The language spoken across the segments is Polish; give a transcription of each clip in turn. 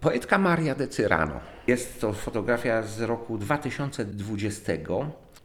Poetka Maria de Cyrano. Jest to fotografia z roku 2020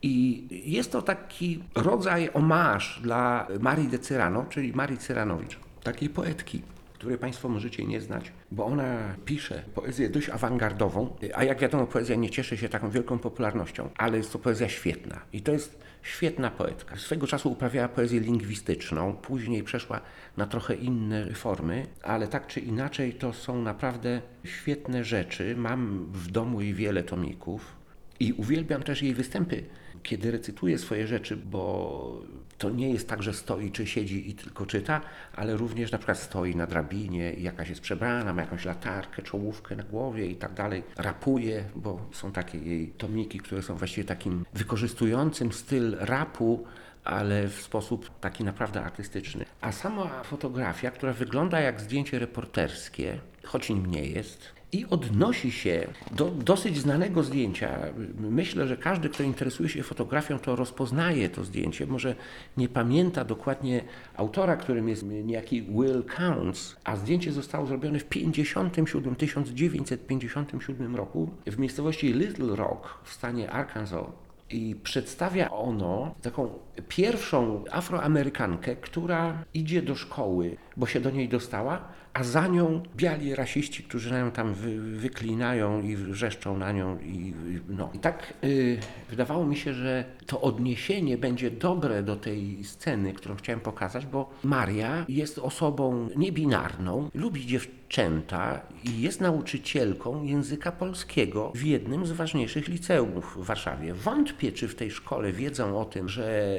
i jest to taki rodzaj omarz dla Marii de Cyrano, czyli Marii Cyranowicz, takiej poetki której Państwo możecie nie znać, bo ona pisze poezję dość awangardową, a jak wiadomo, poezja nie cieszy się taką wielką popularnością, ale jest to poezja świetna. I to jest świetna poetka. Swego czasu uprawiała poezję lingwistyczną, później przeszła na trochę inne formy, ale tak czy inaczej to są naprawdę świetne rzeczy. Mam w domu jej wiele tomików i uwielbiam też jej występy kiedy recytuje swoje rzeczy, bo to nie jest tak, że stoi czy siedzi i tylko czyta, ale również na przykład stoi na drabinie i jakaś jest przebrana, ma jakąś latarkę, czołówkę na głowie i tak dalej. Rapuje, bo są takie jej tomiki, które są właściwie takim wykorzystującym styl rapu, ale w sposób taki naprawdę artystyczny. A sama fotografia, która wygląda jak zdjęcie reporterskie, choć nim nie jest, i odnosi się do dosyć znanego zdjęcia. Myślę, że każdy, kto interesuje się fotografią, to rozpoznaje to zdjęcie. Może nie pamięta dokładnie autora, którym jest niejaki Will Counts, a zdjęcie zostało zrobione w 57, 1957 roku w miejscowości Little Rock w stanie Arkansas. I przedstawia ono taką pierwszą Afroamerykankę, która idzie do szkoły, bo się do niej dostała, a za nią biali rasiści, którzy nią tam wy, wyklinają i wrzeszczą na nią. I, no. I tak y, wydawało mi się, że to odniesienie będzie dobre do tej sceny, którą chciałem pokazać, bo Maria jest osobą niebinarną, lubi dziewczęta i jest nauczycielką języka polskiego w jednym z ważniejszych liceów w Warszawie. Wątpię, czy w tej szkole wiedzą o tym, że,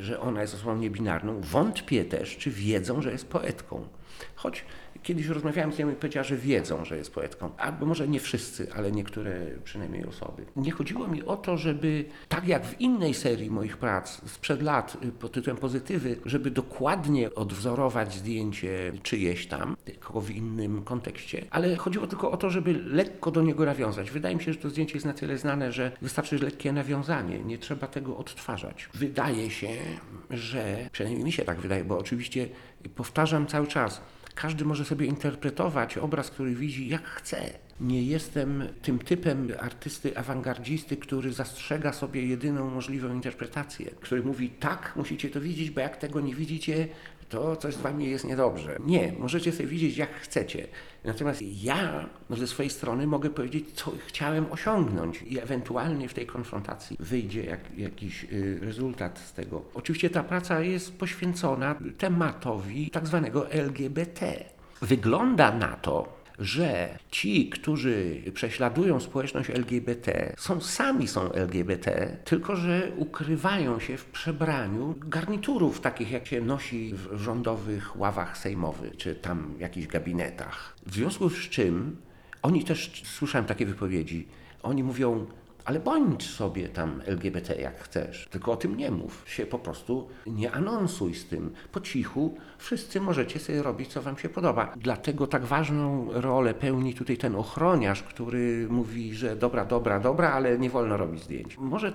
że ona jest osobą niebinarną. Wątpię też, czy wiedzą, że jest poetką. Choć Kiedyś rozmawiałem z nią i powiedziała, że wiedzą, że jest poetką. Albo może nie wszyscy, ale niektóre przynajmniej osoby. Nie chodziło mi o to, żeby tak jak w innej serii moich prac sprzed lat y, pod tytułem Pozytywy, żeby dokładnie odwzorować zdjęcie czyjeś tam, tylko w innym kontekście, ale chodziło tylko o to, żeby lekko do niego nawiązać. Wydaje mi się, że to zdjęcie jest na tyle znane, że wystarczy lekkie nawiązanie, nie trzeba tego odtwarzać. Wydaje się, że, przynajmniej mi się tak wydaje, bo oczywiście powtarzam cały czas, każdy może sobie interpretować obraz, który widzi, jak chce. Nie jestem tym typem artysty awangardzisty, który zastrzega sobie jedyną możliwą interpretację, który mówi tak, musicie to widzieć, bo jak tego nie widzicie, to coś z wami jest niedobrze. Nie, możecie sobie widzieć jak chcecie. Natomiast ja no ze swojej strony mogę powiedzieć, co chciałem osiągnąć i ewentualnie w tej konfrontacji wyjdzie jak, jakiś y, rezultat z tego. Oczywiście ta praca jest poświęcona tematowi tak zwanego LGBT. Wygląda na to, że ci, którzy prześladują społeczność LGBT, są sami są LGBT, tylko że ukrywają się w przebraniu garniturów takich, jak się nosi w rządowych ławach sejmowych, czy tam jakichś gabinetach. W związku z czym oni też, słyszałem takie wypowiedzi, oni mówią, ale bądź sobie tam LGBT jak chcesz, tylko o tym nie mów. Się po prostu nie anonsuj z tym. Po cichu wszyscy możecie sobie robić, co wam się podoba. Dlatego tak ważną rolę pełni tutaj ten ochroniarz, który mówi, że dobra, dobra, dobra, ale nie wolno robić zdjęć. Może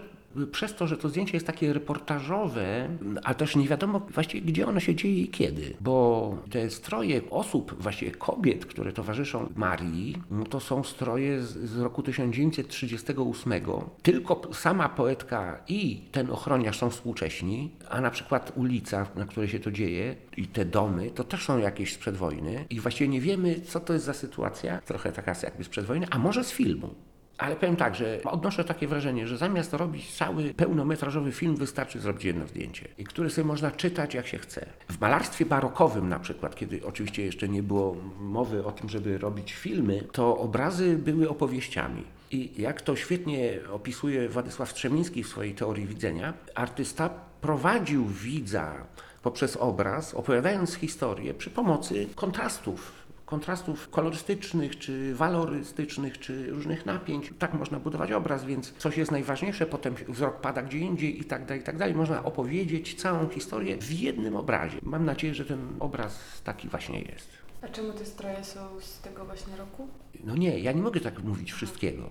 przez to, że to zdjęcie jest takie reportażowe, a też nie wiadomo właściwie, gdzie ono się dzieje i kiedy, bo te stroje osób, właściwie kobiet, które towarzyszą Marii, no to są stroje z, z roku 1938. Tylko sama poetka i ten ochroniarz są współcześni, a na przykład ulica, na której się to dzieje i te domy, to też są jakieś sprzed wojny i właściwie nie wiemy, co to jest za sytuacja, trochę taka jakby sprzed wojny, a może z filmu. Ale powiem tak, że odnoszę takie wrażenie, że zamiast robić cały pełnometrażowy film, wystarczy zrobić jedno zdjęcie, i które sobie można czytać jak się chce. W malarstwie barokowym na przykład, kiedy oczywiście jeszcze nie było mowy o tym, żeby robić filmy, to obrazy były opowieściami. I jak to świetnie opisuje Władysław Strzemiński w swojej teorii widzenia, artysta prowadził widza poprzez obraz, opowiadając historię przy pomocy kontrastów kontrastów kolorystycznych, czy walorystycznych, czy różnych napięć. Tak można budować obraz, więc coś jest najważniejsze, potem wzrok pada gdzie indziej i tak dalej, i tak dalej. Można opowiedzieć całą historię w jednym obrazie. Mam nadzieję, że ten obraz taki właśnie jest. A czemu te stroje są z tego właśnie roku? No nie, ja nie mogę tak mówić wszystkiego.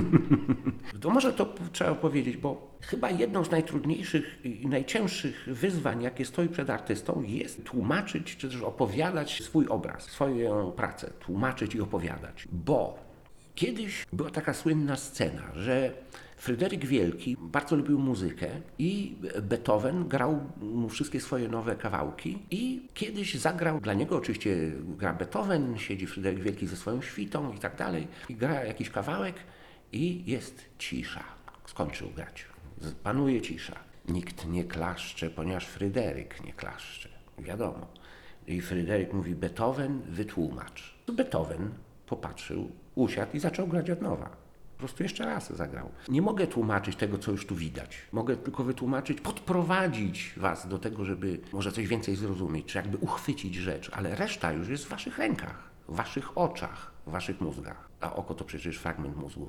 to może to trzeba powiedzieć, bo chyba jedną z najtrudniejszych i najcięższych wyzwań, jakie stoi przed artystą, jest tłumaczyć, czy też opowiadać swój obraz, swoją pracę, tłumaczyć i opowiadać. Bo kiedyś była taka słynna scena, że Fryderyk Wielki bardzo lubił muzykę i Beethoven grał mu wszystkie swoje nowe kawałki i kiedyś zagrał, dla niego oczywiście gra Beethoven, siedzi Fryderyk Wielki ze swoją świtą i tak dalej i gra jakiś kawałek i jest cisza. Skończył grać. Panuje cisza. Nikt nie klaszcze, ponieważ Fryderyk nie klaszcze. Wiadomo. I Fryderyk mówi, Beethoven, wytłumacz. Beethoven popatrzył, usiadł i zaczął grać od nowa. Po prostu jeszcze raz zagrał. Nie mogę tłumaczyć tego, co już tu widać. Mogę tylko wytłumaczyć, podprowadzić was do tego, żeby może coś więcej zrozumieć, czy jakby uchwycić rzecz, ale reszta już jest w waszych rękach, w waszych oczach, w waszych mózgach. A oko to przecież fragment mózgu.